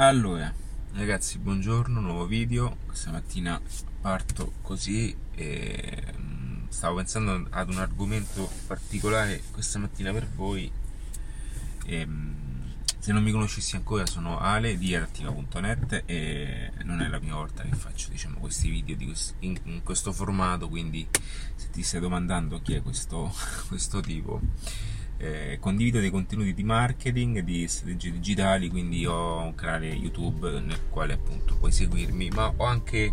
Allora, ragazzi, buongiorno, nuovo video. Questa mattina parto così e mm, stavo pensando ad un argomento particolare questa mattina per voi. E, mm, se non mi conoscessi ancora sono Ale di adattiva.net e non è la prima volta che faccio diciamo, questi video questo, in, in, questo formato, quindi se ti stai domandando chi è questo, questo tipo eh, condivido dei contenuti di marketing, di strategie digitali, quindi ho un canale YouTube nel quale appunto puoi seguirmi, ma ho anche,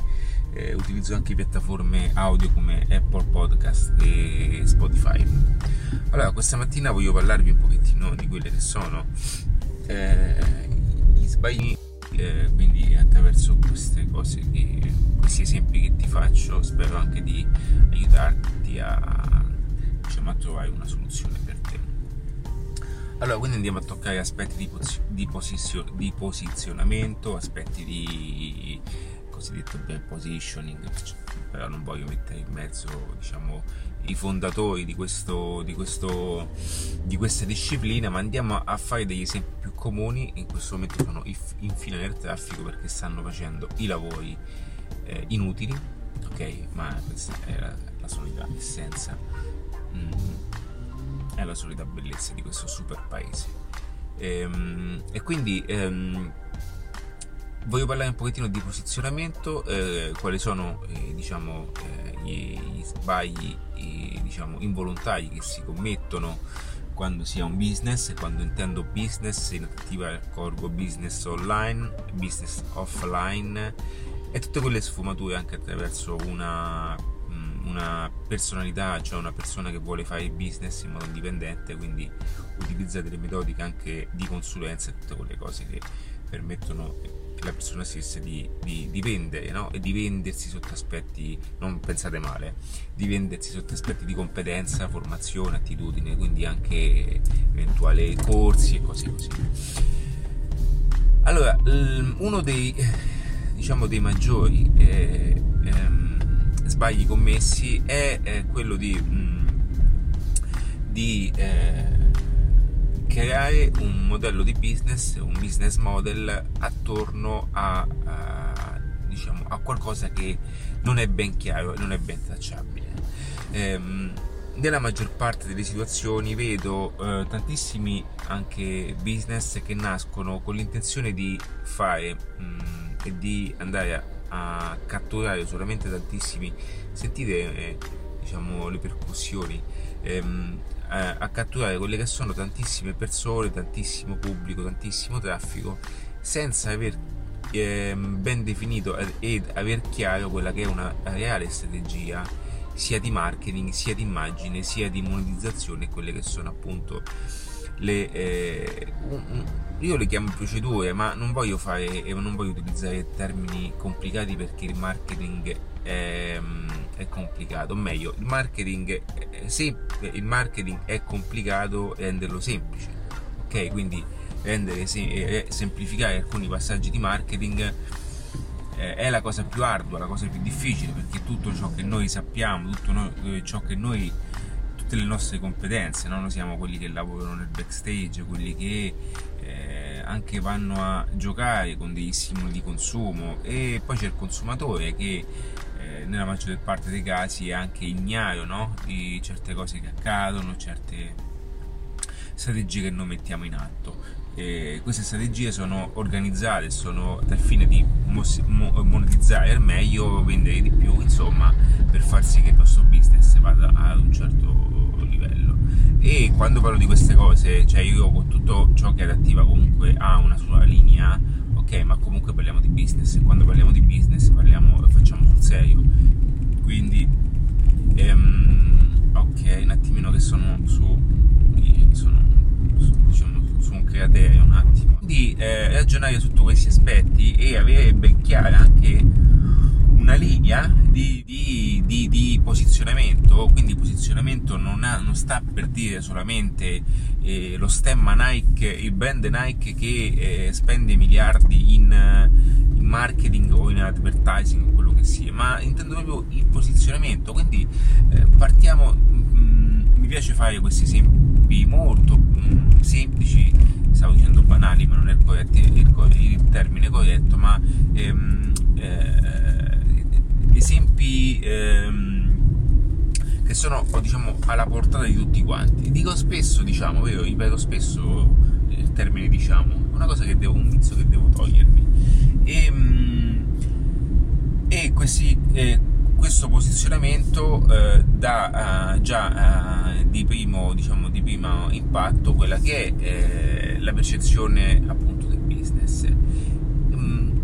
eh, utilizzo anche piattaforme audio come Apple Podcast e Spotify. Allora, questa mattina voglio parlarvi un pochettino di quelle che sono eh, gli sbagli, eh, quindi attraverso queste cose, che, questi esempi che ti faccio, spero anche di aiutarti a, diciamo, a trovare una soluzione per te. Allora, quindi andiamo a toccare aspetti di, posi- di, posizio- di posizionamento, aspetti di cosiddetto brand positioning, però non voglio mettere in mezzo diciamo, i fondatori di, questo, di, questo, di questa disciplina, ma andiamo a fare degli esempi più comuni. In questo momento sono in fila nel traffico perché stanno facendo i lavori eh, inutili, ok? Ma questa è la, la solita essenza. Mm è la solita bellezza di questo super paese. E, ehm, e quindi ehm, voglio parlare un pochettino di posizionamento, eh, quali sono eh, diciamo, eh, gli, gli, sbagli diciamo, involontari che si commettono quando si ha un business, quando intendo business in attiva accorgo business online, business offline e tutte quelle sfumature anche attraverso una una personalità, cioè una persona che vuole fare business in modo indipendente, quindi utilizza delle metodiche anche di consulenza e tutte quelle cose che permettono alla persona stessa di, di, di vendere no? e di vendersi sotto aspetti, non pensate male, di vendersi sotto aspetti di competenza, formazione, attitudine, quindi anche eventuali corsi e cose così. Allora, uno dei, diciamo, dei maggiori eh, ehm, sbagli commessi è eh, quello di, mh, mm, di eh, creare un modello di business, un business model attorno a, a, diciamo, a qualcosa che non è ben chiaro e non è ben tracciabile. Ehm, nella maggior parte delle situazioni vedo eh, tantissimi anche business che nascono con l'intenzione di fare mh, mm, e di andare a a catturare solamente tantissimi sentite eh, diciamo le percussioni. Ehm, a, a, catturare quelle che sono tantissime persone tantissimo pubblico tantissimo traffico senza aver ehm, ben definito ed aver chiaro quella che è una reale strategia sia di marketing sia di immagine sia di monetizzazione quelle che sono appunto le, eh, io le chiamo procedure, ma non voglio fare e non voglio utilizzare termini complicati perché il marketing è, è complicato. O meglio, il marketing, se il marketing è complicato, renderlo semplice. Ok, quindi rendere eh, semplificare alcuni passaggi di marketing eh, è la cosa più ardua, la cosa più difficile perché tutto ciò che noi sappiamo, tutto noi, ciò che noi tutte le nostre competenze, no? noi siamo quelli che lavorano nel backstage, quelli che eh, anche vanno a giocare con degli stimoli di consumo e poi c'è il consumatore che eh, nella maggior parte dei casi è anche ignaro no? di certe cose che accadono, certe strategie che noi mettiamo in atto. E queste strategie sono organizzate, sono dal fine di monetizzare al meglio, vendere di più, insomma, per far sì che il nostro business vada ad un certo e quando parlo di queste cose, cioè io con tutto ciò che è adattiva comunque ha una sua linea, ok, ma comunque parliamo di business e quando parliamo di business parliamo, facciamo sul serio. Quindi, ehm, ok, un attimino che sono su, sono, su, diciamo, su un createrio un attimo. Quindi eh, ragionare su tutti questi aspetti e avere ben chiara anche una linea di, di, di, di posizionamento, quindi posizionamento non, ha, non, sta per dire solamente eh, lo stemma Nike, il brand Nike che eh, spende miliardi in, in, marketing o in advertising o quello che sia, ma intendo proprio il posizionamento, quindi eh, partiamo, mh, mm, mi piace fare questi esempi molto mh, mm, semplici, stavo dicendo banali, ma non è il corretto, il, il termine corretto, ma ehm, eh, esempi ehm, che sono diciamo alla portata di tutti quanti. Dico spesso, diciamo, io ripeto spesso il termine diciamo, una cosa che devo, un vizio che devo togliermi. E, ehm, e questi, eh, questo posizionamento eh, dà uh, già uh, di, primo, diciamo, di primo impatto quella che è eh, la percezione appunto del business.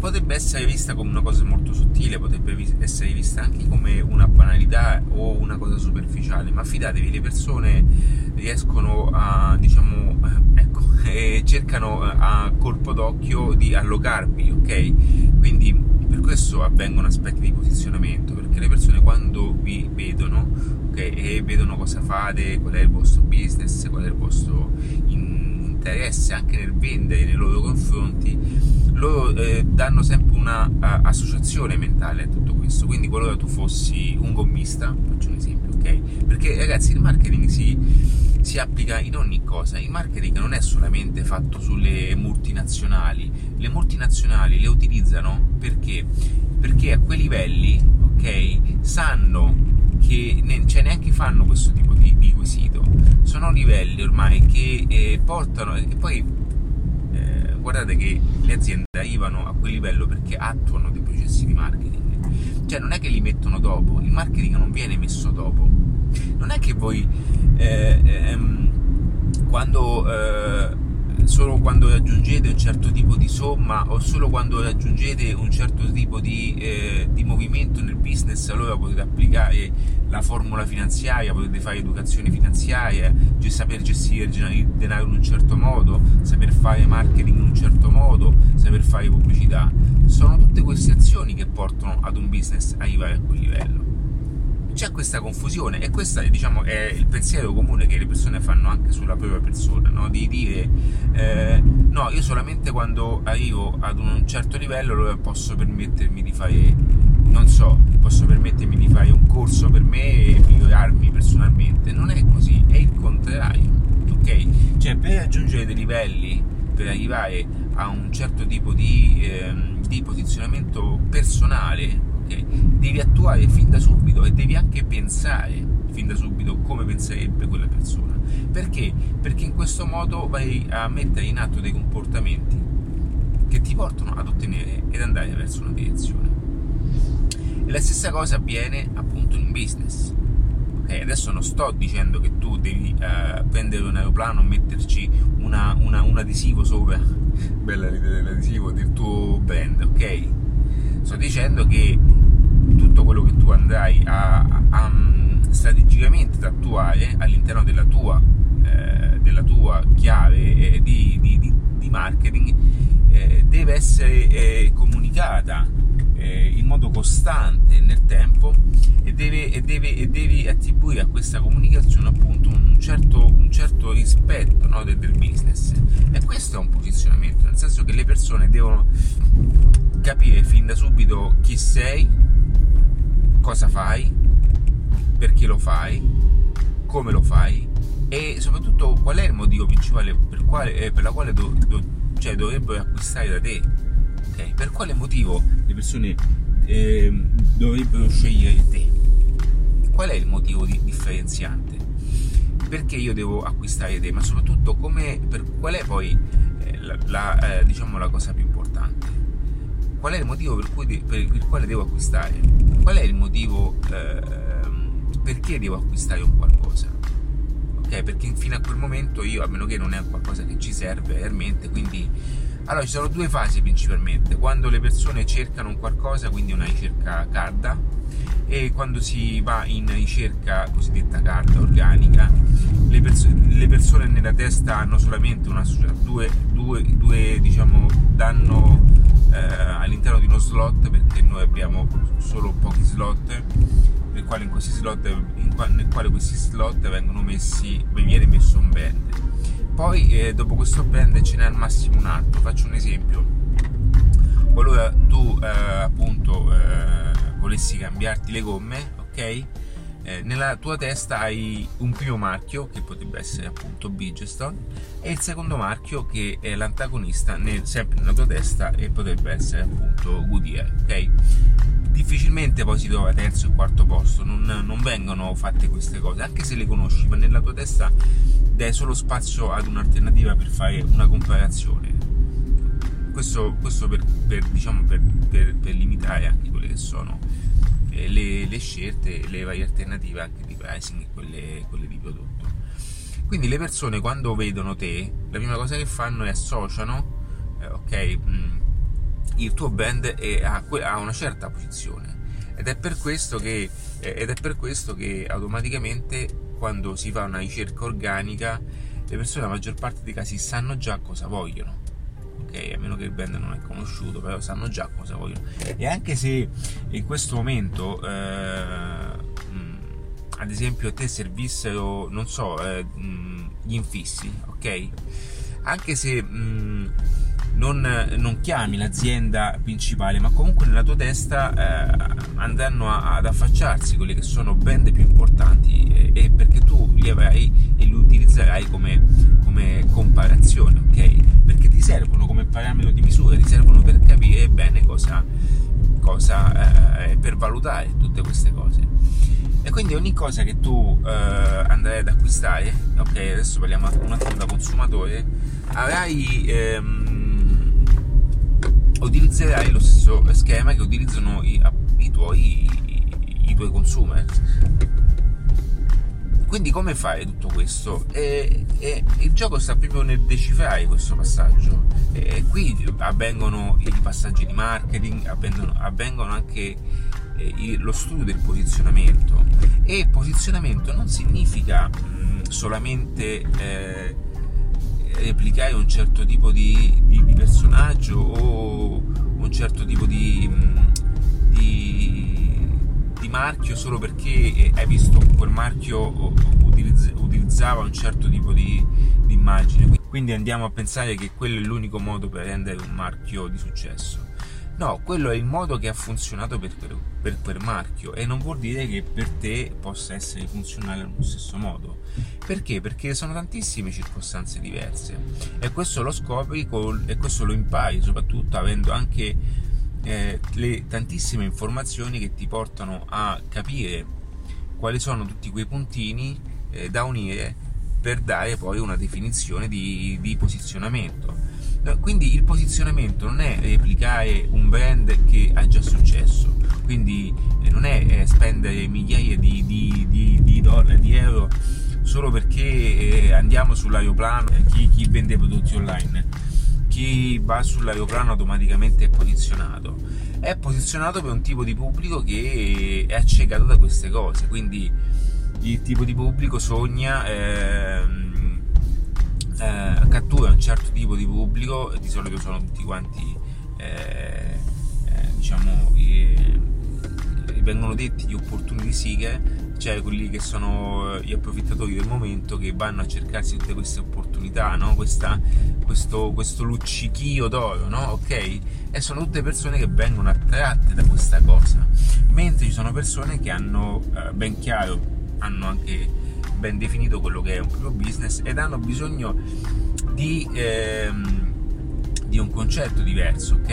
Potrebbe essere vista come una cosa molto sottile, potrebbe essere vista anche come una banalità o una cosa superficiale, ma fidatevi, le persone riescono a, diciamo, eh, ecco, eh, cercano a colpo d'occhio di allocarvi, ok? Quindi per questo avvengono aspetti di posizionamento, perché le persone quando vi vedono okay, e vedono cosa fate, qual è il vostro business, qual è il vostro interesse anche nel vendere nei loro confronti, loro eh, danno sempre una uh, associazione mentale a tutto questo. Quindi qualora tu fossi un gommista, faccio un esempio, ok? Perché ragazzi il marketing si si applica in ogni cosa. Il marketing non è solamente fatto sulle multinazionali, le multinazionali le utilizzano perché, perché a quei livelli, ok, sanno che ne, cioè neanche fanno questo tipo di, di quesito. Sono livelli ormai che eh, portano e poi eh, guardate che le aziende arrivano a quel livello perché attuano dei processi di marketing. Cioè non è che li mettono dopo, il marketing non viene messo dopo. Non è che voi eh, ehm, quando eh, solo quando raggiungete un certo tipo di somma o solo quando raggiungete un certo tipo di, eh, di, movimento nel business allora potete applicare la formula finanziaria, potete fare educazione finanziaria, saper gestire il denaro in un certo modo, saper fare marketing in un certo modo, saper fare pubblicità. Sono tutte queste azioni che portano ad un business a arrivare a quel livello c'è questa confusione e questo diciamo, è il pensiero comune che le persone fanno anche sulla propria persona, no? di dire eh, no, io solamente quando arrivo ad un certo livello posso permettermi di fare, non so, posso permettermi di fare un corso per me e migliorarmi personalmente. Non è così, è il contrario, ok? Cioè per raggiungere dei livelli, per arrivare a un certo tipo di, eh, di posizionamento personale, okay, devi attuare fin da subito e devi anche pensare fin da subito come penserebbe quella persona. Perché? Perché in questo modo vai a mettere in atto dei comportamenti che ti portano ad ottenere ed andare verso una direzione. E la stessa cosa avviene appunto in business. Okay, adesso non sto dicendo che tu devi uh, prendere un aeroplano e metterci una, una, un adesivo sopra, bella l'idea dell'adesivo del tuo brand, ok? Sto dicendo che tutto quello che tu andrai a, a, a strategicamente ad attuare all'interno della tua, eh, della tua chiave eh, di, di, di, di, marketing eh, deve essere eh, comunicata eh, in modo costante nel tempo e, deve, e, deve, e, devi attribuire a questa comunicazione appunto un certo, un certo rispetto no, del, del business. E questo è un posizionamento nel senso che le persone devono capire fin da subito chi sei cosa fai, perché lo fai, come lo fai e soprattutto qual è il motivo principale per, quale, eh, per la quale do, do, cioè, dovrebbero acquistare da te. Okay? Per quale motivo le persone eh, dovrebbero scegliere te? Qual è il motivo di, differenziante? Perché io devo acquistare te? Ma soprattutto come, per, qual è poi eh, la, la, eh, diciamo, la cosa più importante? qual è il motivo per, cui, per il quale devo acquistare? Qual è il motivo eh, perché devo acquistare un qualcosa? Ok, perché fino a quel momento io, a meno che non è qualcosa che ci serve realmente, quindi allora ci sono due fasi principalmente, quando le persone cercano un qualcosa, quindi una ricerca carda, e quando si va in ricerca cosiddetta carta organica, le, perso- le persone nella testa hanno solamente una due, due, due diciamo, danno eh, all'interno di uno slot perché noi abbiamo solo pochi slot nel quale, in questi slot, in qua, nel quale questi slot vengono messi, viene messo un band. Poi eh, dopo questo band ce n'è al massimo un altro, faccio un esempio. Qualora tu eh, appunto eh, volessi cambiarti le gomme, ok? eh, nella tua testa hai un primo marchio che potrebbe essere appunto Bridgestone e il secondo marchio che è l'antagonista nel, sempre nella tua testa e potrebbe essere appunto Goodyear ok difficilmente poi si trova terzo e quarto posto non, non vengono fatte queste cose anche se le conosci ma nella tua testa dai solo spazio ad un'alternativa per fare una comparazione questo, questo per, per, diciamo, per, per, limitare anche quelle che sono le, le, scelte, le varie alternative anche di pricing e quelle, quelle di prodotto. Quindi le persone quando vedono te, la prima cosa che fanno è associano eh, ok, mm, il tuo brand è, ha, una certa posizione ed è, per questo che, eh, per questo che automaticamente quando si fa una ricerca organica le persone la maggior parte dei casi sanno già cosa vogliono ok? A meno che il brand non è conosciuto, però sanno già cosa vogliono. E anche se in questo momento, eh, ad esempio, a te servissero, non so, eh, gli infissi, ok? Anche se mh, non, non, chiami l'azienda principale, ma comunque nella tua testa eh, andranno a, ad affacciarsi quelle che sono brand più importanti e, e perché tu li avrai e li utilizzerai come, come comparazione, ok? Perché ti servono come parametro di misura, ti servono per capire bene cosa, cosa eh, per valutare tutte queste cose. E quindi ogni cosa che tu eh, andrai ad acquistare, ok, adesso parliamo un attimo da consumatore, avrai ehm, utilizzerai lo stesso schema che utilizzano i, i, tuoi, i, i tuoi consumer. Quindi come fai tutto questo? E, e, il gioco sta proprio nel decifrare questo passaggio. E, qui avvengono i passaggi di marketing, avvengono, avvengono anche eh, lo studio del posizionamento. E posizionamento non significa mh, solamente eh, replicare un certo tipo di, di, di personaggio o un certo tipo di, di, di, marchio solo perché hai visto quel marchio utilizz- utilizzava un certo tipo di immagine. Quindi andiamo a pensare che quello è l'unico modo per rendere un marchio di successo No, quello è il modo che ha funzionato per, per, quel marchio e non vuol dire che per te possa essere funzionale allo stesso modo. Perché? Perché sono tantissime circostanze diverse e questo lo scopri col, e questo lo impari soprattutto avendo anche eh, le tantissime informazioni che ti portano a capire quali sono tutti quei puntini eh, da unire per dare poi una definizione di, di posizionamento quindi il posizionamento non è replicare un brand che ha già successo, quindi eh, non è eh, spendere migliaia di, di, di, di dollari, di euro solo perché eh, andiamo sull'aeroplano, chi, chi vende prodotti online, chi va sull'aeroplano automaticamente è posizionato. È posizionato per un tipo di pubblico che è accecato da queste cose, quindi il tipo di pubblico sogna... Eh, eh, cattura un certo tipo di pubblico, di solito sono tutti quanti, eh, eh, diciamo, vengono detti gli opportunity seeker, cioè quelli che sono gli approfittatori del momento che vanno a cercarsi tutte queste opportunità, no? Questa, questo, questo, luccichio d'oro, no? ok? E sono tutte persone che vengono attratte da questa cosa, mentre ci sono persone che hanno eh, ben chiaro, hanno anche ben definito quello che è un proprio business ed hanno bisogno di, ehm, di un concetto diverso, ok?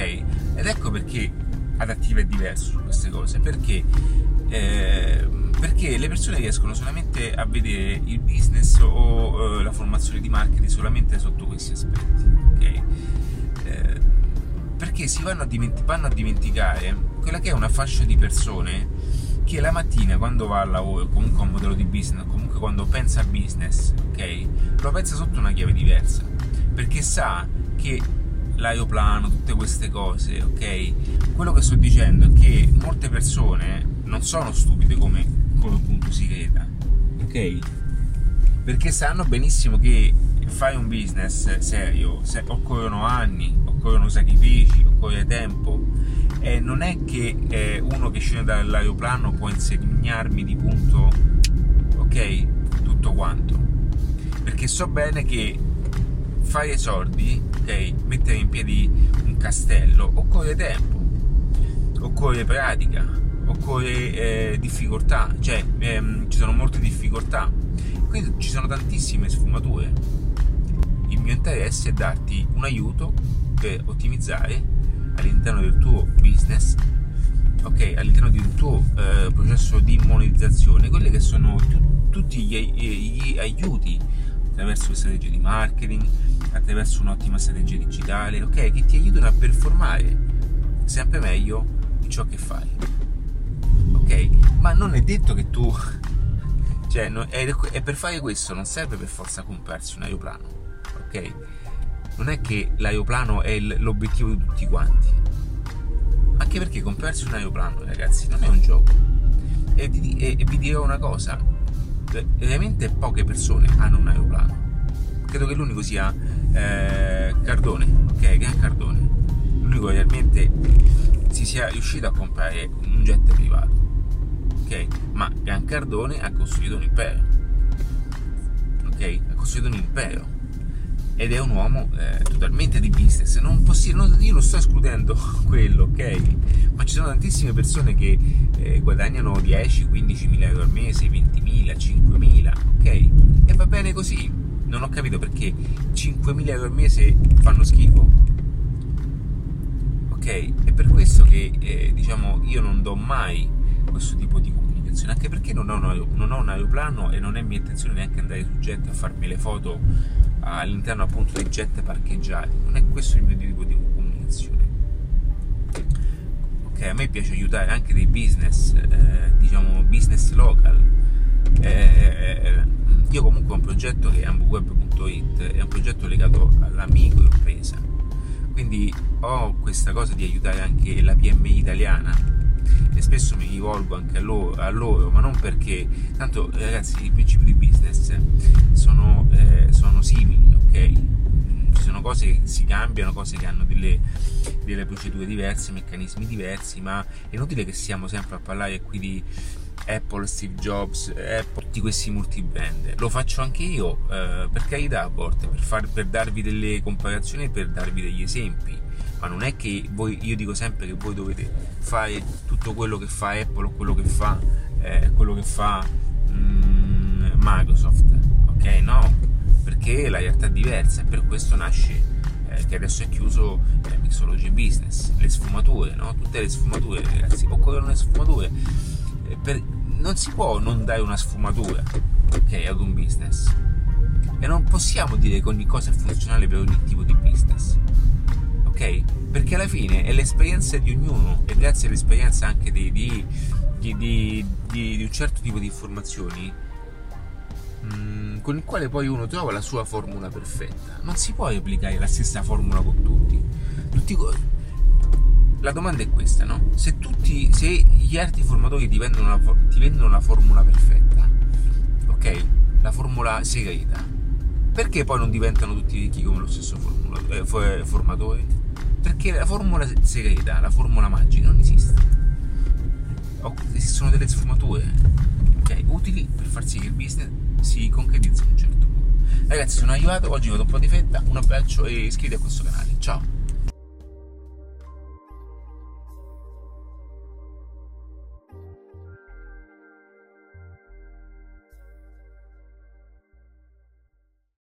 Ed ecco perché adattiva è diverso su queste cose, perché, eh, perché le persone riescono solamente a vedere il business o eh, la formazione di marketing solamente sotto questi aspetti, ok? Eh, perché si vanno a, diment- vanno a dimenticare quella che è una fascia di persone che la mattina quando va al lavoro, comunque a un modello di business, comunque quando pensa a business, ok, lo pensa sotto una chiave diversa, perché sa che l'aeroplano, tutte queste cose, ok? Quello che sto dicendo è che molte persone non sono stupide come, come appunto si creda, ok? Perché sanno benissimo che fare un business serio se occorrono anni, occorrono sacrifici, occorre tempo e non è che eh, uno che scende dall'aeroplano può insegnarmi di punto ok tutto quanto perché so bene che fare soldi ok mettere in piedi un castello occorre tempo occorre pratica occorre eh, difficoltà, cioè ehm, ci sono molte difficoltà, quindi ci sono tantissime sfumature. Il mio interesse è darti un aiuto per ottimizzare all'interno del tuo business, ok, all'interno un tuo eh, processo di monetizzazione, quelli che sono t- tutti gli, gli aiuti attraverso le strategie di marketing, attraverso un'ottima strategia digitale, ok, che ti aiutano a performare sempre meglio in ciò che fai. Ok? Ma non è detto che tu cioè, è, per fare questo non serve per forza comprarsi un aeroplano, ok? Non è che l'aeroplano è l'obiettivo di tutti quanti. Anche perché comprarsi un aeroplano, ragazzi, non è un gioco. E, e, e vi dirò una cosa, veramente poche persone hanno un aeroplano. Credo che l'unico sia eh, Cardone, ok? Gran Cardone. L'unico realmente si sia riuscito a comprare un jet privato, ok? Ma Gran Cardone ha costruito un impero, ok? Ha costruito un impero ed è un uomo eh, totalmente di business. Non possi- non, io non sto escludendo quello, ok? Ma ci sono tantissime persone che eh, guadagnano 10, 15 mila euro al mese, 20 mila, 5 mila, ok? E va bene così. Non ho capito perché 5 mila euro al mese fanno schifo. Ok? È per questo che eh, diciamo io non do mai questo tipo di comunicazione, anche perché non ho, un, non ho un aeroplano e non è mia intenzione neanche andare su jet a farmi le foto all'interno appunto dei jet parcheggiati. Non è questo il mio tipo di comunicazione. Ok, a me piace aiutare anche dei business, eh, diciamo business local. Eh, io comunque ho un progetto che è amboweb.it, è un progetto legato alla microimpresa. Quindi ho questa cosa di aiutare anche la PMI italiana e spesso mi rivolgo anche a loro, a loro ma non perché tanto ragazzi i principi di business sono, eh, sono ok ci sono cose che si cambiano cose che hanno delle, delle procedure diverse meccanismi diversi ma è inutile che siamo sempre a parlare qui di Apple, Steve Jobs, Apple, tutti questi multibrand. Lo faccio anche io, eh, per carità a volte, per, far, per darvi delle comparazioni per darvi degli esempi ma non è che voi, io dico sempre che voi dovete fare tutto quello che fa Apple o quello che fa, eh, quello che fa mm, Microsoft, ok? No, perché la realtà è diversa e per questo nasce eh, che adesso è chiuso eh, Mixology Business, le sfumature, no? Tutte le sfumature, ragazzi, occorrono le sfumature. Eh, per, non si può non dare una sfumatura, ok, ad un business. E non possiamo dire che ogni cosa è funzionale per ogni tipo di business ok? Perché alla fine è l'esperienza di ognuno e grazie all'esperienza anche di, di, di, di un certo tipo di informazioni mm, con il quale poi uno trova la sua formula perfetta. Non si può replicare la stessa formula con tutti. tutti la domanda è questa, no? Se, tutti, se gli altri formatori ti vendono, la, ti vendono la formula perfetta, ok? La formula segreta, perché poi non diventano tutti ricchi come lo stesso formula, eh, formatore? Perché la formula segreta, la formula magica non esiste. Esistono delle sfumature okay, utili per far sì che il business si concretizzi in un certo modo. Ragazzi, sono arrivato, oggi vado un po' di fetta, un abbraccio e iscriviti a questo canale. Ciao!